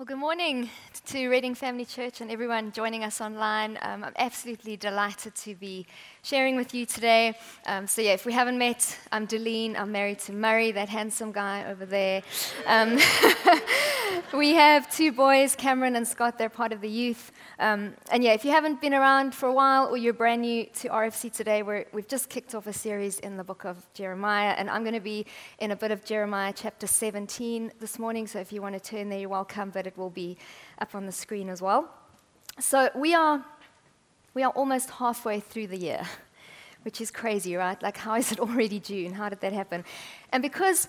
Well, good morning to Reading Family Church and everyone joining us online. Um, I'm absolutely delighted to be sharing with you today. Um, so, yeah, if we haven't met, I'm Deline. I'm married to Murray, that handsome guy over there. Um, we have two boys, Cameron and Scott. They're part of the youth. Um, and yeah, if you haven't been around for a while or you're brand new to RFC today, we have just kicked off a series in the book of Jeremiah. And I'm going to be in a bit of Jeremiah chapter 17 this morning. So, if you want to turn there, you're welcome, but it will be up on the screen as well. So, we are we are almost halfway through the year, which is crazy, right? Like, how is it already June? How did that happen? And because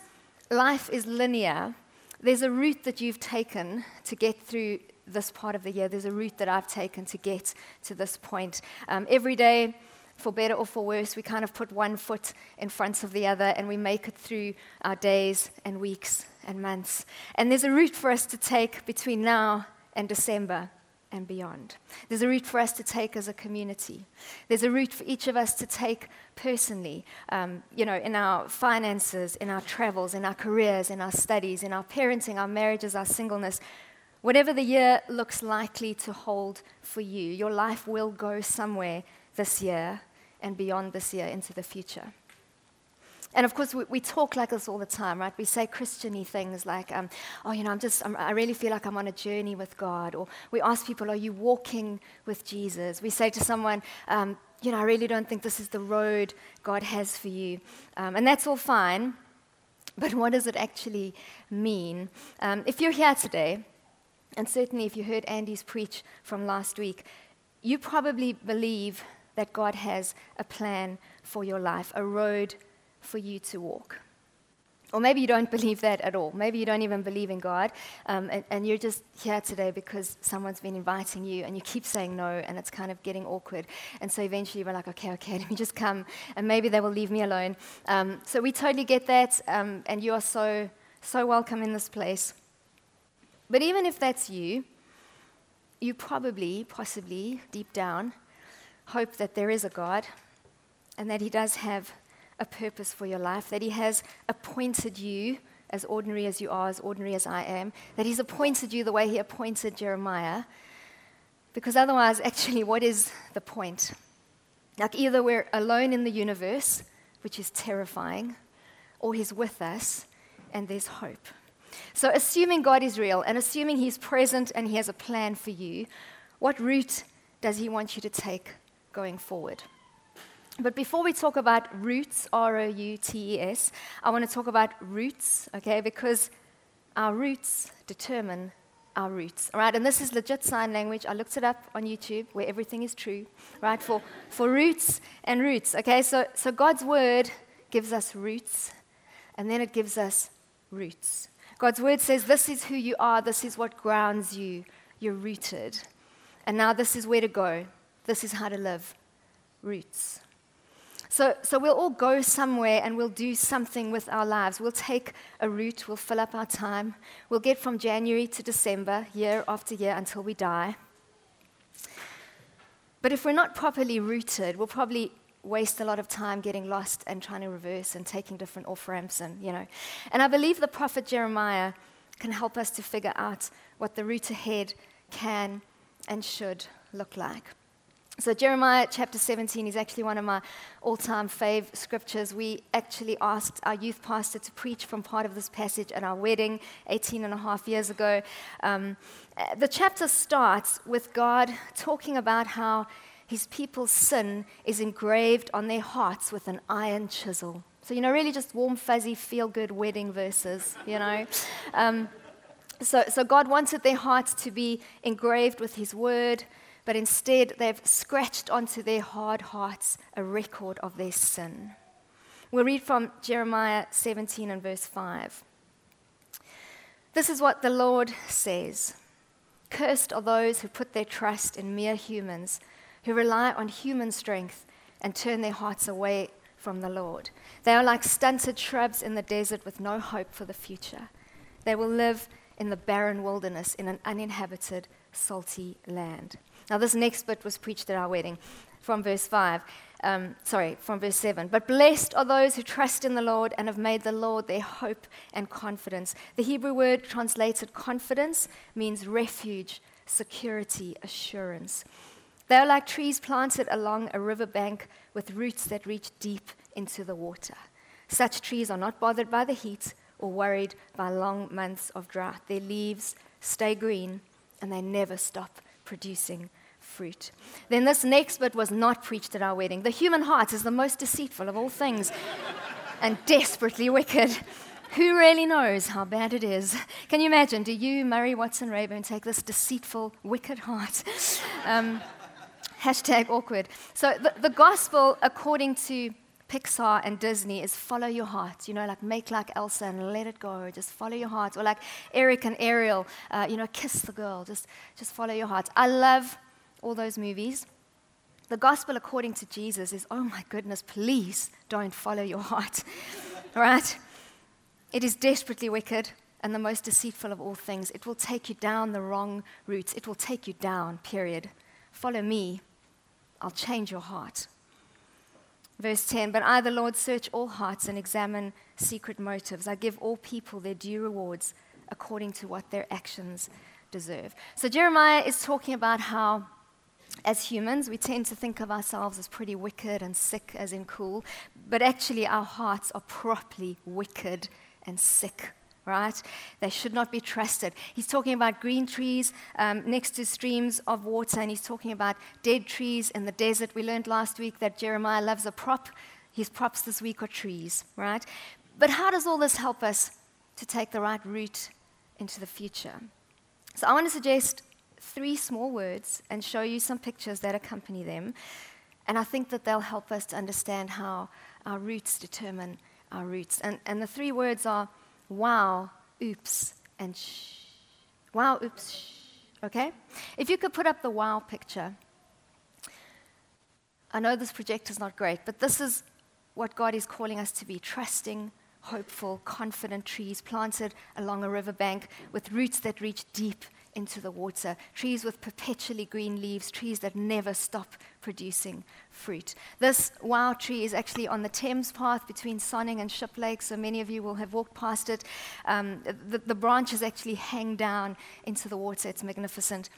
life is linear, there's a route that you've taken to get through this part of the year. There's a route that I've taken to get to this point. Um, every day, for better or for worse, we kind of put one foot in front of the other and we make it through our days and weeks and months. And there's a route for us to take between now and December and beyond. There's a route for us to take as a community. There's a route for each of us to take personally, um, you know, in our finances, in our travels, in our careers, in our studies, in our parenting, our marriages, our singleness. Whatever the year looks likely to hold for you, your life will go somewhere this year and beyond this year into the future. And of course, we, we, talk like this all the time, right? We say Christiany things like, um, oh, you know, I'm just, I'm, i really feel like I'm on a journey with God. Or we ask people, are you walking with Jesus? We say to someone, um, you know, I really don't think this is the road God has for you. Um, and that's all fine. But what does it actually mean? Um, if you're here today, and certainly if you heard Andy's preach from last week, you probably believe that God has a plan for your life, a road for you to walk. Or maybe you don't believe that at all. Maybe you don't even believe in God, um, and, and, you're just here today because someone's been inviting you, and you keep saying no, and it's kind of getting awkward. And so eventually we're like, okay, okay, let me just come, and maybe they will leave me alone. Um, so we totally get that, um, and you are so, so welcome in this place. But even if that's you, you probably, possibly, deep down, hope that there is a God and that He does have a purpose for your life, that He has appointed you, as ordinary as you are, as ordinary as I am, that He's appointed you the way He appointed Jeremiah. Because otherwise, actually, what is the point? Like, either we're alone in the universe, which is terrifying, or He's with us, and there's hope. So, assuming God is real and assuming He's present and He has a plan for you, what route does He want you to take going forward? But before we talk about roots, R O U T E S, I want to talk about roots, okay, because our roots determine our roots, all right? And this is legit sign language. I looked it up on YouTube where everything is true, right? For, for roots and roots, okay? So, so God's word gives us roots, and then it gives us roots. God's word says, This is who you are, this is what grounds you. You're rooted. And now this is where to go, this is how to live. Roots. So, so we'll all go somewhere and we'll do something with our lives. We'll take a route, we'll fill up our time. We'll get from January to December, year after year, until we die. But if we're not properly rooted, we'll probably waste a lot of time getting lost and trying to reverse and taking different off ramps and you know. And I believe the prophet Jeremiah can help us to figure out what the route ahead can and should look like. So, Jeremiah chapter 17 is actually one of my all time fave scriptures. We actually asked our youth pastor to preach from part of this passage at our wedding 18 and a half years ago. Um, the chapter starts with God talking about how his people's sin is engraved on their hearts with an iron chisel. So, you know, really just warm, fuzzy, feel good wedding verses, you know. Um, so, so, God wanted their hearts to be engraved with his word but instead they've scratched onto their hard hearts a record of their sin. We'll read from Jeremiah 17 and verse 5. This is what the Lord says Cursed are those who put their trust in mere humans, who rely on human strength and turn their hearts away from the Lord. They are like stunted shrubs in the desert with no hope for the future. They will live in the barren wilderness in an uninhabited, salty land. Now, this next bit was preached at our wedding. from verse 5. Um, sorry, from verse 7. But blessed are those who trust in the Lord and have made the Lord their hope and confidence. The Hebrew word translated confidence means refuge, security, assurance. They are like trees planted along a riverbank with roots that reach deep into the water. Such trees are not bothered by the heat or worried by long months of drought. Their leaves stay green and they never stop producing fruit. Then this next bit was not preached at our wedding. The human heart is the most deceitful of all things and desperately wicked. Who really knows how bad it is? Can you imagine? Do you, Murray Watson Rayburn, take this deceitful, wicked heart? Um, hashtag awkward. So, the, the gospel, according to Pixar and Disney is follow your heart. You know, like make like Elsa and let it go. Just follow your heart. Or like Eric and Ariel, uh, you know, kiss the girl. Just, just follow your heart. I love all those movies. The gospel according to Jesus is, oh my goodness, please don't follow your heart. right? It is desperately wicked and the most deceitful of all things. It will take you down the wrong routes. It will take you down, period. Follow me. I'll change your heart. Verse 10 But I, the Lord, search all hearts and examine secret motives. I give all people their due rewards according to what their actions deserve. So Jeremiah is talking about how as humans, we tend to think of ourselves as pretty wicked and sick, as in cool, but actually, our hearts are properly wicked and sick, right? They should not be trusted. He's talking about green trees um, next to streams of water, and he's talking about dead trees in the desert. We learned last week that Jeremiah loves a prop. His props this week are trees, right? But how does all this help us to take the right route into the future? So I want to suggest three small words and show you some pictures that accompany them. And I think that they'll help us to understand how our roots determine our roots. And, and the three words are wow, oops, and shh. Wow, oops, shh. Okay? If you could put up the wow picture. I know this projector is not great, but this is what God is calling us to be trusting, hopeful, confident trees planted along a riverbank with roots that reach deep into the water, trees with perpetually green leaves, trees that never stop producing fruit. This wow tree is actually on the Thames path between Sonning and Shiplake, so many of you will have walked past it. Um, the, the branches actually hang down into the water, it's magnificent.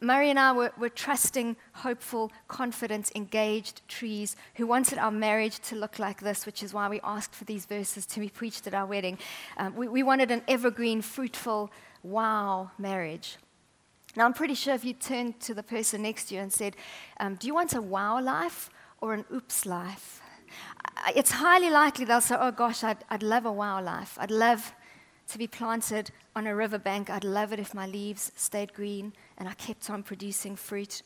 Murray and I were, were, trusting, hopeful, confident, engaged trees who wanted our marriage to look like this, which is why we asked for these verses to be preached at our wedding. Um, we, we wanted an evergreen, fruitful, wow marriage. Now, I'm pretty sure if you turned to the person next to you and said, um, Do you want a wow life or an oops life? It's highly likely they'll say, Oh gosh, I'd, I'd love a wow life. I'd love to be planted on a riverbank. I'd love it if my leaves stayed green and I kept on producing fruit.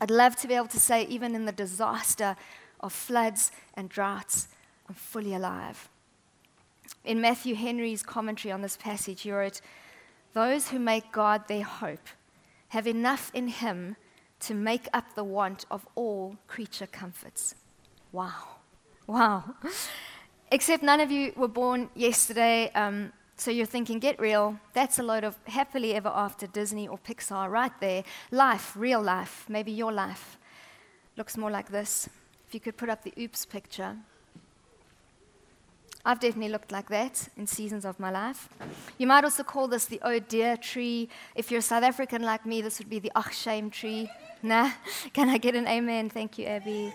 I'd love to be able to say, even in the disaster of floods and droughts, I'm fully alive. In Matthew Henry's commentary on this passage, he wrote, those who make God their hope have enough in Him to make up the want of all creature comforts. Wow. Wow. Except none of you were born yesterday, um, so you're thinking, get real. That's a load of happily ever after Disney or Pixar right there. Life, real life, maybe your life, looks more like this. If you could put up the oops picture. I've definitely looked like that in seasons of my life. You might also call this the oh dear tree. If you're South African like me, this would be the ach shame tree. Nah? Can I get an amen? Thank you, Abby.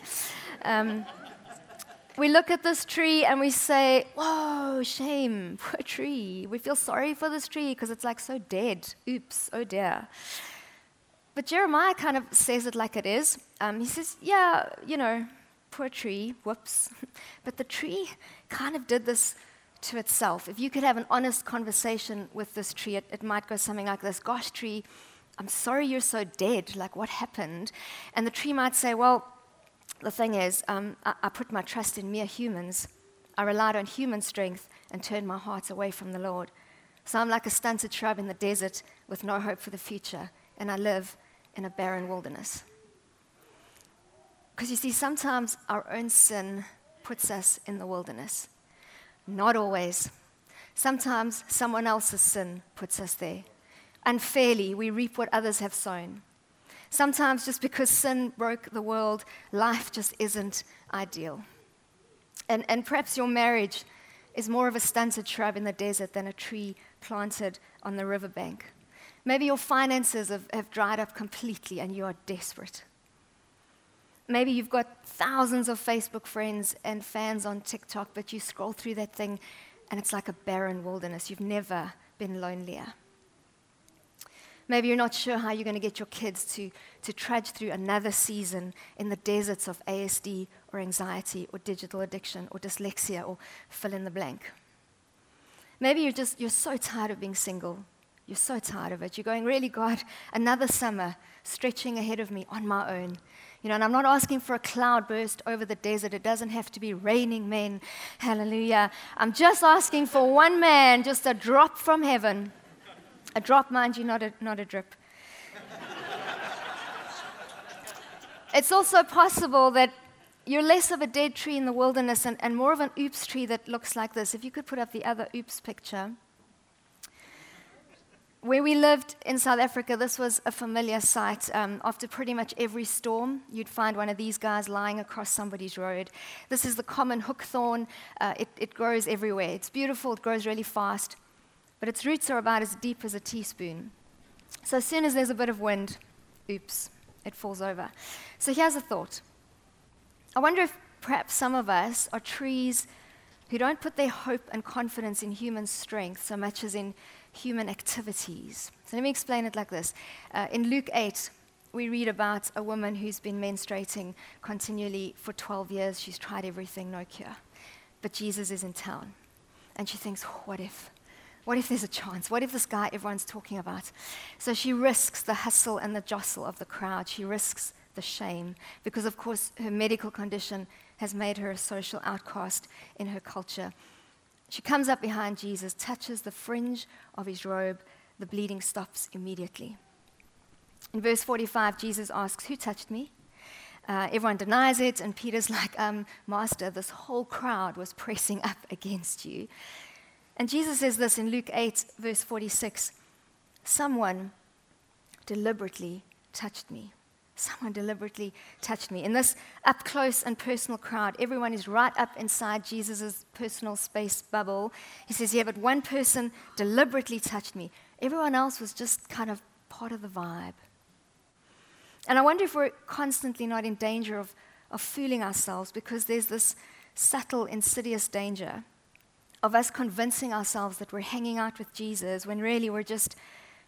Um, we look at this tree and we say, whoa, shame, poor tree. We feel sorry for this tree because it's like so dead. Oops, oh dear. But Jeremiah kind of says it like it is. Um, he says, yeah, you know, poor tree, whoops. But the tree kind of did this to itself. If you could have an honest conversation with this tree, it, it might go something like this Gosh, tree, I'm sorry you're so dead. Like, what happened? And the tree might say, Well, the thing is, um, I, I put my trust in mere humans. I relied on human strength and turned my heart away from the Lord. So I'm like a stunted shrub in the desert with no hope for the future, and I live in a barren wilderness. Because you see, sometimes our own sin puts us in the wilderness. Not always. Sometimes someone else's sin puts us there. Unfairly, we reap what others have sown. Sometimes, just because sin broke the world, life just isn't ideal. And, and perhaps your marriage is more of a stunted shrub in the desert than a tree planted on the riverbank. Maybe your finances have, have dried up completely and you are desperate. Maybe you've got thousands of Facebook friends and fans on TikTok, but you scroll through that thing and it's like a barren wilderness. You've never been lonelier. Maybe you're not sure how you're going to get your kids to, to trudge through another season in the deserts of ASD or anxiety or digital addiction or dyslexia or fill in the blank. Maybe you're just you're so tired of being single. You're so tired of it. You're going, really, God, another summer stretching ahead of me on my own. You know, and I'm not asking for a cloud burst over the desert. It doesn't have to be raining men. Hallelujah. I'm just asking for one man, just a drop from heaven a drop, mind you, not a, not a drip. it's also possible that you're less of a dead tree in the wilderness and, and more of an oops tree that looks like this. If you could put up the other oops picture. Where we lived in South Africa, this was a familiar sight. Um, after pretty much every storm, you'd find one of these guys lying across somebody's road. This is the common hookthorn. Uh, it, it grows everywhere. It's beautiful, it grows really fast but its roots are about as deep as a teaspoon. So as soon as there's a bit of wind, oops, it falls over. So here's a thought. I wonder if perhaps some of us are trees who don't put their hope and confidence in human strength so much as in human activities. So let me explain it like this. Uh, in Luke 8, we read about a woman who's been menstruating continually for 12 years. She's tried everything, no cure. But Jesus is in town. And she thinks, what if? What if there's a chance? What if this guy everyone's talking about? So she risks the hustle and the jostle of the crowd. She risks the shame because, of course, her medical condition has made her a social outcast in her culture. She comes up behind Jesus, touches the fringe of his robe. The bleeding stops immediately. In verse 45, Jesus asks, Who touched me? Uh, everyone denies it, and Peter's like, um, Master, this whole crowd was pressing up against you. And Jesus says this in Luke 8, verse 46 Someone deliberately touched me. Someone deliberately touched me. In this up close and personal crowd, everyone is right up inside Jesus' personal space bubble. He says, Yeah, but one person deliberately touched me. Everyone else was just kind of part of the vibe. And I wonder if we're constantly not in danger of, of fooling ourselves because there's this subtle, insidious danger of us convincing ourselves that we're hanging out with Jesus when really we're just,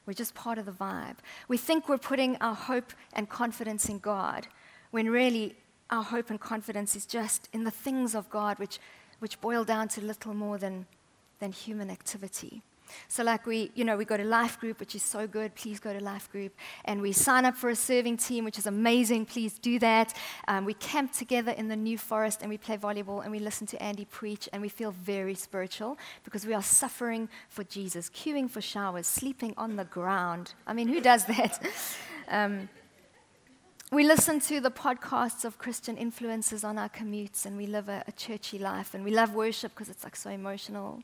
we're just part of the vibe. We think we're putting our hope and confidence in God when really our hope and confidence is just in the things of God, which, which boil down to little more than, than human activity. So, like we, you know, we go to Life Group, which is so good. Please go to Life Group, and we sign up for a serving team, which is amazing. Please do that. Um, we camp together in the New Forest, and we play volleyball, and we listen to Andy preach, and we feel very spiritual because we are suffering for Jesus, queuing for showers, sleeping on the ground. I mean, who does that? um, we listen to the podcasts of Christian influences on our commutes, and we live a, a churchy life, and we love worship because it's like so emotional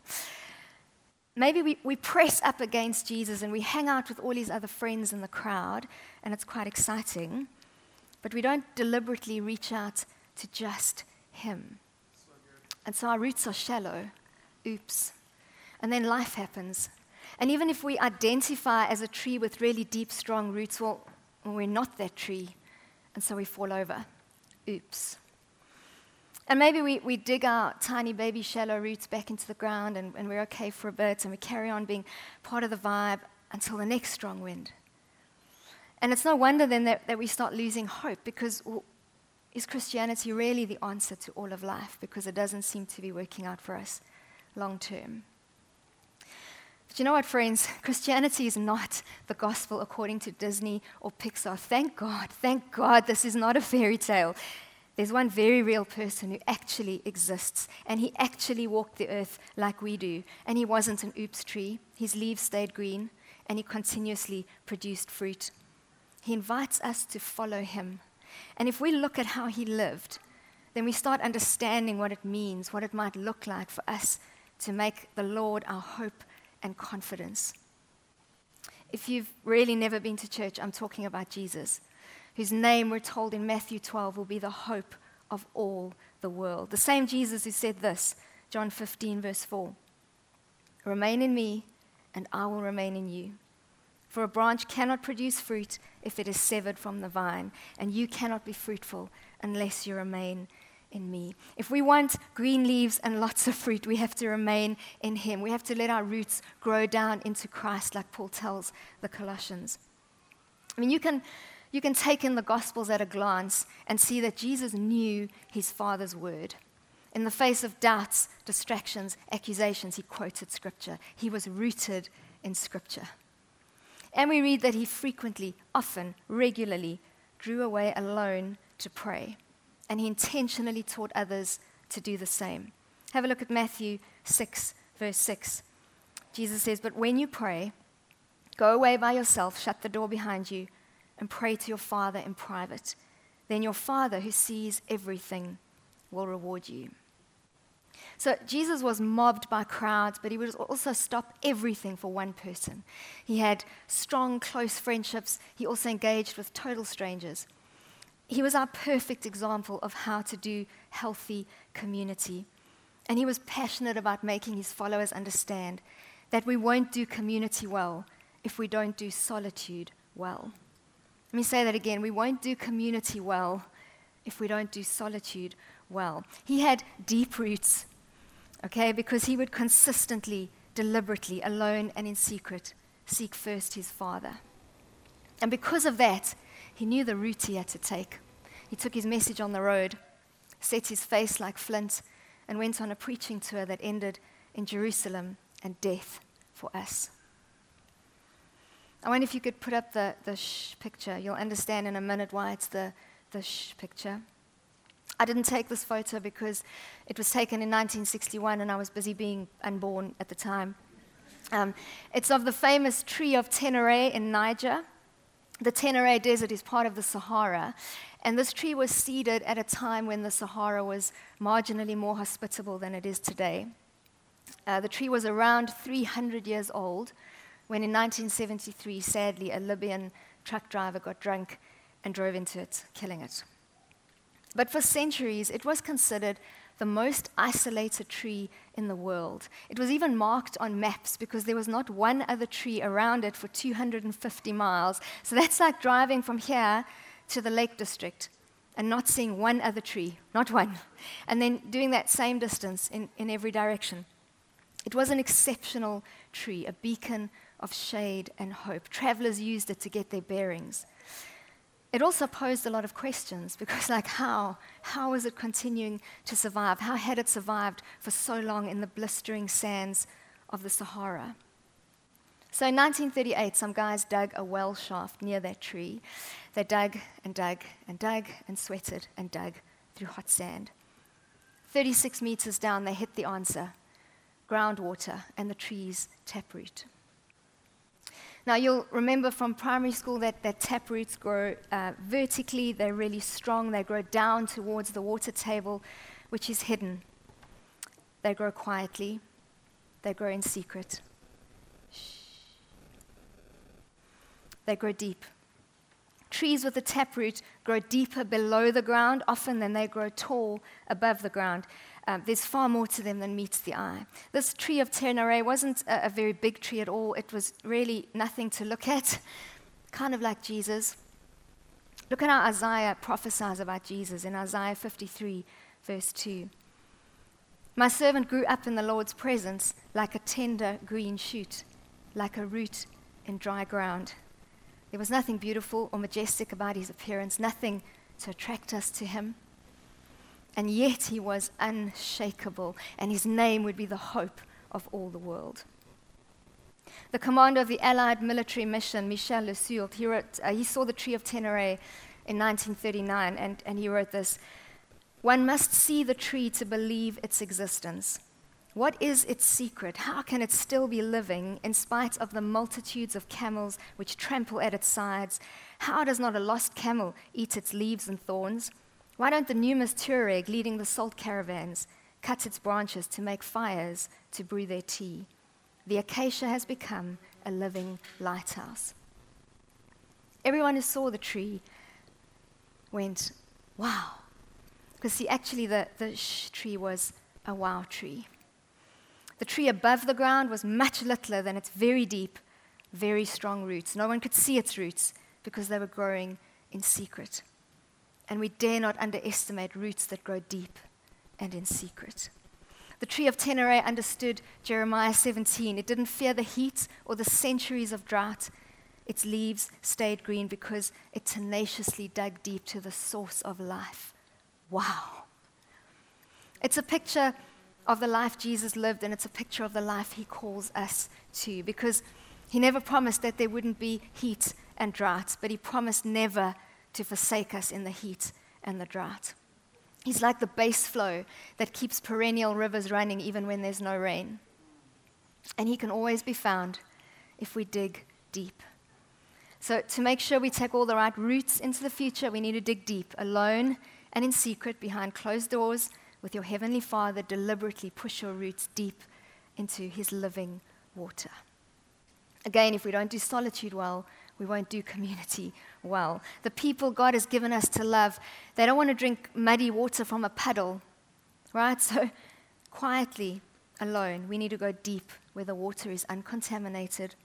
maybe we, we press up against Jesus and we hang out with all his other friends in the crowd, and it's quite exciting, but we don't deliberately reach out to just him. And so our roots are shallow. Oops. And then life happens. And even if we identify as a tree with really deep, strong roots, well, we're not that tree. And so we fall over. Oops. And maybe we, we dig our tiny baby shallow roots back into the ground and, and we're okay for a bit and we carry on being part of the vibe until the next strong wind. And it's no wonder then that, that we start losing hope because well, is Christianity really the answer to all of life? Because it doesn't seem to be working out for us long term. But you know what, friends? Christianity is not the gospel according to Disney or Pixar. Thank God, thank God, this is not a fairy tale. There's one very real person who actually exists, and he actually walked the earth like we do. And he wasn't an oops tree, his leaves stayed green, and he continuously produced fruit. He invites us to follow him. And if we look at how he lived, then we start understanding what it means, what it might look like for us to make the Lord our hope and confidence. If you've really never been to church, I'm talking about Jesus. Whose name we're told in Matthew 12 will be the hope of all the world. The same Jesus who said this, John 15, verse 4 Remain in me, and I will remain in you. For a branch cannot produce fruit if it is severed from the vine, and you cannot be fruitful unless you remain in me. If we want green leaves and lots of fruit, we have to remain in Him. We have to let our roots grow down into Christ, like Paul tells the Colossians. I mean, you can, you can take in the Gospels at a glance and see that Jesus knew His Father's word. In the face of doubts, distractions, accusations, He quoted Scripture. He was rooted in Scripture. And we read that He frequently, often, regularly drew away alone to pray and he intentionally taught others to do the same. Have a look at Matthew 6, verse 6. Jesus says, But when you pray, go away by yourself, shut the door behind you, and pray to your Father in private. Then your Father, who sees everything, will reward you. So Jesus was mobbed by crowds, but he would also stop everything for one person. He had strong, close friendships. He also engaged with total strangers. He was our perfect example of how to do healthy community. And he was passionate about making his followers understand that we won't do community well if we don't do solitude well. Let me say that again. We won't do community well if we don't do solitude well. He had deep roots, okay, because he would consistently, deliberately, alone and in secret, seek first his Father. And because of that, he knew the route he had to take. He took his message on the road, set his face like flint, and went on a preaching tour that ended in Jerusalem and death for us. I wonder if you could put up the, the shh picture. You'll understand in a minute why it's the, the shh picture. I didn't take this photo because it was taken in 1961 and I was busy being unborn at the time. Um, it's of the famous tree of Tenere in Niger. The Tenere Desert is part of the Sahara, and this tree was seeded at a time when the Sahara was marginally more hospitable than it is today. Uh, the tree was around 300 years old when, in 1973, sadly, a Libyan truck driver got drunk and drove into it, killing it. But for centuries, it was considered the most isolated tree in the world. It was even marked on maps because there was not one other tree around it for 250 miles. So that's like driving from here to the Lake District and not seeing one other tree, not one, and then doing that same distance in, in every direction. It was an exceptional tree, a beacon of shade and hope. Travelers used it to get their bearings it also posed a lot of questions because, like, how? How was it continuing to survive? How had it survived for so long in the blistering sands of the Sahara? So in 1938, some guys dug a well shaft near that tree. They dug and dug and dug and sweated and dug through hot sand. 36 meters down, they hit the answer groundwater and the tree's taproot. Now, you'll remember from primary school that, that tap roots grow uh, vertically, they're really strong, they grow down towards the water table, which is hidden. They grow quietly, they grow in secret. They grow deep. Trees with a taproot grow deeper below the ground often than they grow tall above the ground. Um, there's far more to them than meets the eye. This tree of Tenere wasn't a, a very big tree at all. It was really nothing to look at, kind of like Jesus. Look at how Isaiah prophesies about Jesus in Isaiah 53, verse 2. My servant grew up in the Lord's presence like a tender green shoot, like a root in dry ground. There was nothing beautiful or majestic about his appearance, nothing to attract us to him and yet he was unshakable, and his name would be the hope of all the world. The commander of the Allied military mission, Michel Le Sourd, he, wrote, uh, he saw the tree of Tenere in 1939, and, and he wrote this One must see the tree to believe its existence. What is its secret? How can it still be living in spite of the multitudes of camels which trample at its sides? How does not a lost camel eat its leaves and thorns? Why don't the numerous Tuareg leading the salt caravans cut its branches to make fires to brew their tea? The acacia has become a living lighthouse. Everyone who saw the tree went, wow. Because, see, actually, the, the sh tree was a wow tree. The tree above the ground was much littler than its very deep, very strong roots. No one could see its roots because they were growing in secret. And we dare not underestimate roots that grow deep and in secret. The tree of Tenere understood Jeremiah 17. It didn't fear the heat or the centuries of drought. Its leaves stayed green because it tenaciously dug deep to the source of life. Wow. It's a picture of the life Jesus lived, and it's a picture of the life he calls us to because he never promised that there wouldn't be heat and drought, but he promised never to forsake us in the heat and the drought. He's like the base flow that keeps perennial rivers running even when there's no rain. And he can always be found if we dig deep. So, to make sure we take all the right roots into the future, we need to dig deep, alone and in secret, behind closed doors, with your Heavenly Father. Deliberately push your roots deep into His living water. Again, if we don't do solitude well, we won't do community well. The people God has given us to love, they don't want to drink muddy water from a puddle, right? So, quietly, alone, we need to go deep where the water is uncontaminated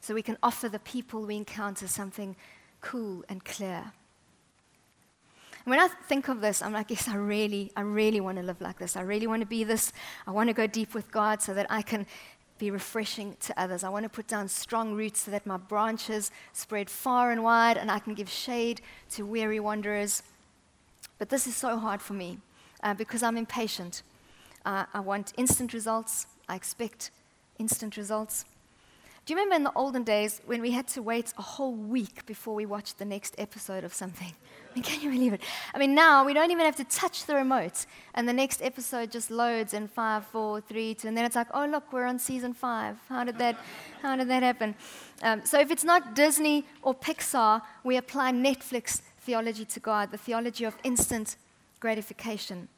so we can offer the people we encounter something cool and clear. And when I think of this, I'm like, yes, I really, I really want to live like this. I really want to be this. I want to go deep with God so that I can be refreshing to others. I want to put down strong roots so that my branches spread far and wide and I can give shade to weary wanderers. But this is so hard for me uh, because I'm impatient. Uh, I want instant results. I expect instant results. Do you remember in the olden days when we had to wait a whole week before we watched the next episode of something? I mean, can you believe it? I mean, now we don't even have to touch the remote, and the next episode just loads in five, four, three, two, and then it's like, oh look, we're on season five. How did that? How did that happen? Um, so if it's not Disney or Pixar, we apply Netflix theology to God, the theology of instant gratification.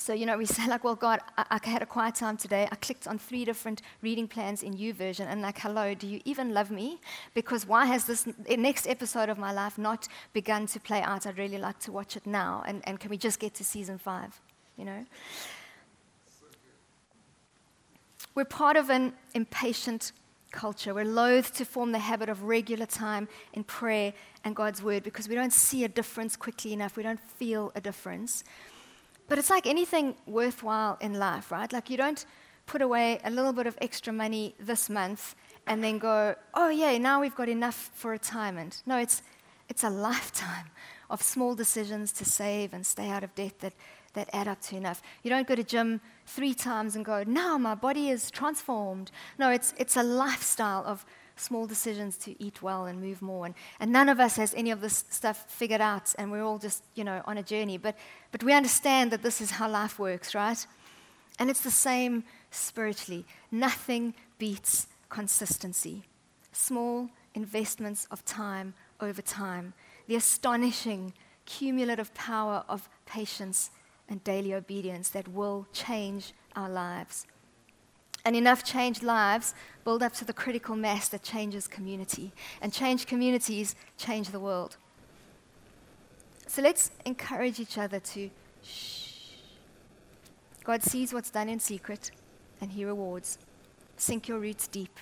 So, you know, we say, like, well, God, I, I, had a quiet time today. I clicked on three different reading plans in YouVersion and like, hello, do you even love me? Because why has this next episode of my life not begun to play out? I'd really like to watch it now. And, and can we just get to season five? You know? We're part of an impatient culture. We're loath to form the habit of regular time in prayer and God's word because we don't see a difference quickly enough. We don't feel a difference. But it's like anything worthwhile in life, right? Like you don't put away a little bit of extra money this month and then go, oh, yeah, now we've got enough for retirement. No, it's, it's a lifetime of small decisions to save and stay out of debt that, that add up to enough. You don't go to gym three times and go, now my body is transformed. No, it's, it's a lifestyle of small decisions to eat well and move more. And, and none of us has any of this stuff figured out, and we're all just, you know, on a journey. But, but we understand that this is how life works, right? And it's the same spiritually. Nothing beats consistency. Small investments of time over time. The astonishing cumulative power of patience and daily obedience that will change our lives. And enough changed lives build up to the critical mass that changes community. And change communities change the world. So let's encourage each other to shh. God sees what's done in secret, and He rewards. Sink your roots deep.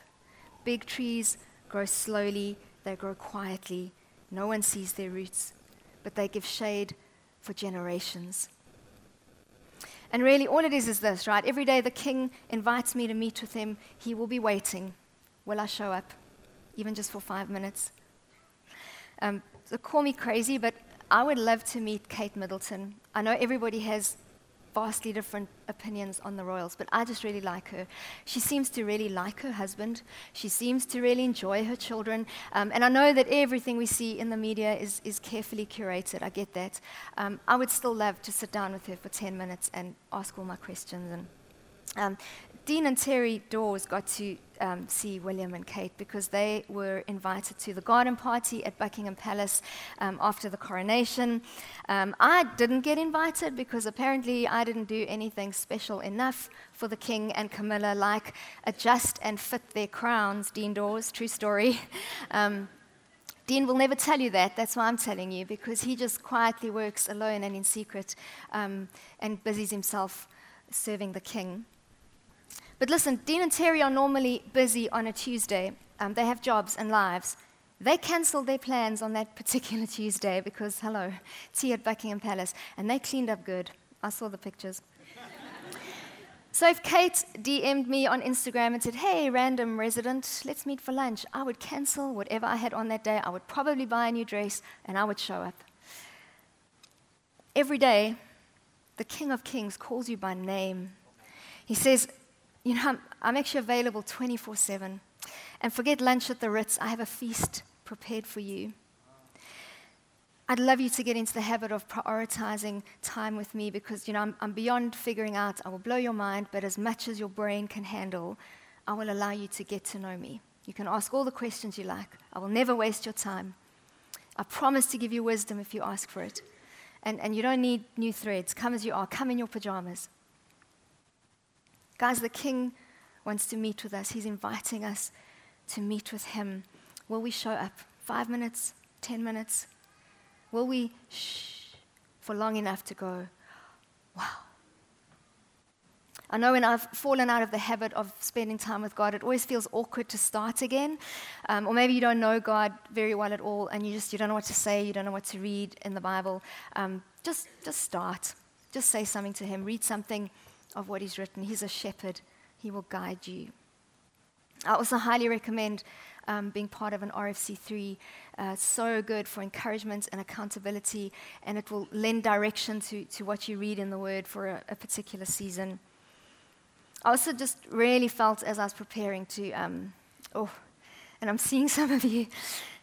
Big trees grow slowly, they grow quietly. No one sees their roots, but they give shade for generations. And really, all it is is this, right? Every day the king invites me to meet with him, he will be waiting. Will I show up? Even just for five minutes? Um, so call me crazy, but I would love to meet Kate Middleton. I know everybody has vastly different opinions on the royals, but I just really like her. She seems to really like her husband. She seems to really enjoy her children. Um, and I know that everything we see in the media is, is carefully curated. I get that. Um, I would still love to sit down with her for 10 minutes and ask all my questions. And um, Dean and Terry Dawes got to um, see William and Kate because they were invited to the garden party at Buckingham Palace um, after the coronation. Um, I didn't get invited because apparently I didn't do anything special enough for the king and Camilla, like adjust and fit their crowns, Dean Dawes, true story. Um, Dean will never tell you that. That's why I'm telling you, because he just quietly works alone and in secret um, and busies himself serving the king. But listen, Dean and Terry are normally busy on a Tuesday. Um, they have jobs and lives. They cancelled their plans on that particular Tuesday because, hello, tea at Buckingham Palace, and they cleaned up good. I saw the pictures. so if Kate DM'd me on Instagram and said, hey, random resident, let's meet for lunch, I would cancel whatever I had on that day. I would probably buy a new dress, and I would show up. Every day, the King of Kings calls you by name. He says, you know, I'm, I'm actually available 24 7. And forget lunch at the Ritz, I have a feast prepared for you. I'd love you to get into the habit of prioritizing time with me because, you know, I'm, I'm, beyond figuring out, I will blow your mind, but as much as your brain can handle, I will allow you to get to know me. You can ask all the questions you like. I will never waste your time. I promise to give you wisdom if you ask for it. And, and you don't need new threads. Come as you are, come in your pajamas. Guys, the King wants to meet with us. He's inviting us to meet with Him. Will we show up? Five minutes? Ten minutes? Will we shh for long enough to go, wow? I know when I've fallen out of the habit of spending time with God, it always feels awkward to start again. Um, or maybe you don't know God very well at all and you just you don't know what to say, you don't know what to read in the Bible. Um, just, just start. Just say something to Him. Read something of what He's written. He's a shepherd, He will guide you. I also highly recommend um, being part of an RFC3. Uh, so good for encouragement and accountability, and it will lend direction to, to what you read in the Word for a, a particular season. I also just really felt as I was preparing to, um, oh, and I'm seeing some of you,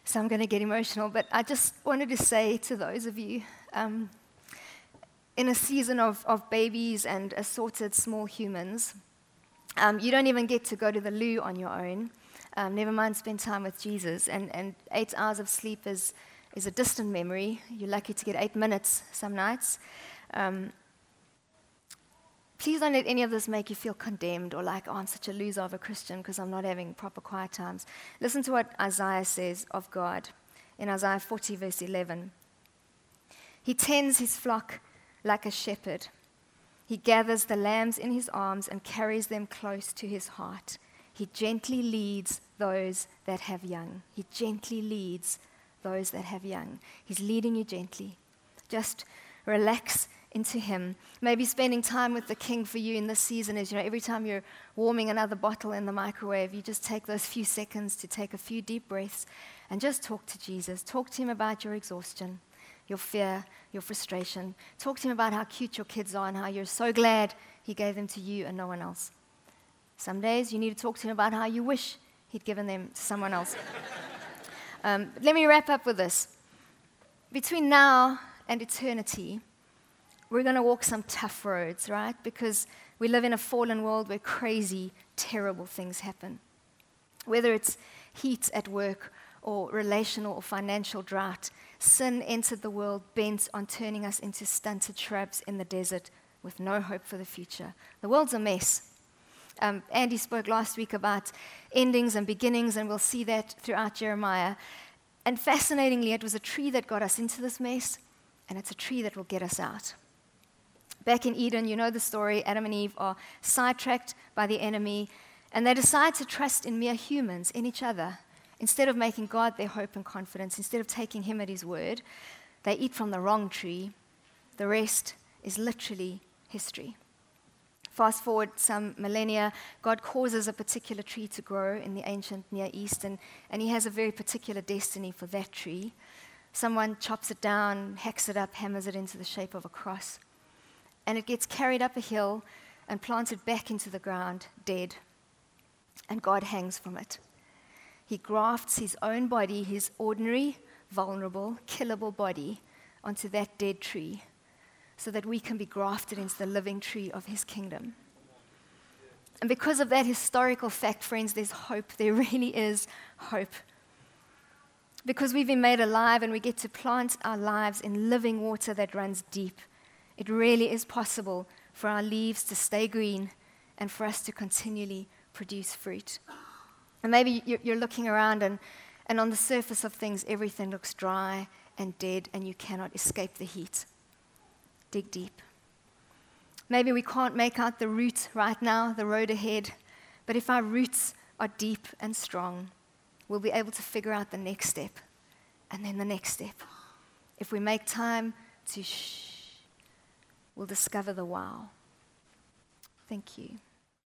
so I'm going to get emotional, but I just wanted to say to those of you, um, in a season of, of babies and assorted small humans, um, you don't even get to go to the loo on your own. Um, never mind spend time with Jesus. And, and eight hours of sleep is, is a distant memory. You're lucky to get eight minutes some nights. Um, please don't let any of this make you feel condemned or like, oh, I'm such a loser of a Christian because I'm not having proper quiet times. Listen to what Isaiah says of God in Isaiah 40, verse 11. He tends his flock like a shepherd. He gathers the lambs in his arms and carries them close to his heart. He gently leads those that have young. He gently leads those that have young. He's leading you gently. Just relax into him. Maybe spending time with the king for you in this season is, you know, every time you're warming another bottle in the microwave, you just take those few seconds to take a few deep breaths and just talk to Jesus. Talk to him about your exhaustion your fear, your frustration. Talk to him about how cute your kids are and how you're so glad he gave them to you and no one else. Some days you need to talk to him about how you wish he'd given them to someone else. um, let me wrap up with this. Between now and eternity, we're going to walk some tough roads, right? Because we live in a fallen world where crazy, terrible things happen. Whether it's heat at work or relational or financial drought, sin entered the world bent on turning us into stunted shrubs in the desert with no hope for the future. The world's a mess. Um, Andy spoke last week about endings and beginnings, and we'll see that throughout Jeremiah. And fascinatingly, it was a tree that got us into this mess, and it's a tree that will get us out. Back in Eden, you know the story Adam and Eve are sidetracked by the enemy, and they decide to trust in mere humans, in each other, Instead of making God their hope and confidence, instead of taking Him at His word, they eat from the wrong tree. The rest is literally history. Fast forward some millennia, God causes a particular tree to grow in the ancient Near East, and, and He has a very particular destiny for that tree. Someone chops it down, hacks it up, hammers it into the shape of a cross, and it gets carried up a hill and planted back into the ground, dead. And God hangs from it. He grafts his own body, his ordinary, vulnerable, killable body, onto that dead tree so that we can be grafted into the living tree of his kingdom. And because of that historical fact, friends, there's hope. There really is hope. Because we've been made alive and we get to plant our lives in living water that runs deep, it really is possible for our leaves to stay green and for us to continually produce fruit. And maybe you're looking around and, And on the surface of things, everything looks dry and dead, and you cannot escape the heat. Dig deep. Maybe we can't make out the route right now, the road ahead, but if our roots are deep and strong, we'll be able to figure out the next step and then the next step. If we make time to shh, we'll discover the wow. Thank you.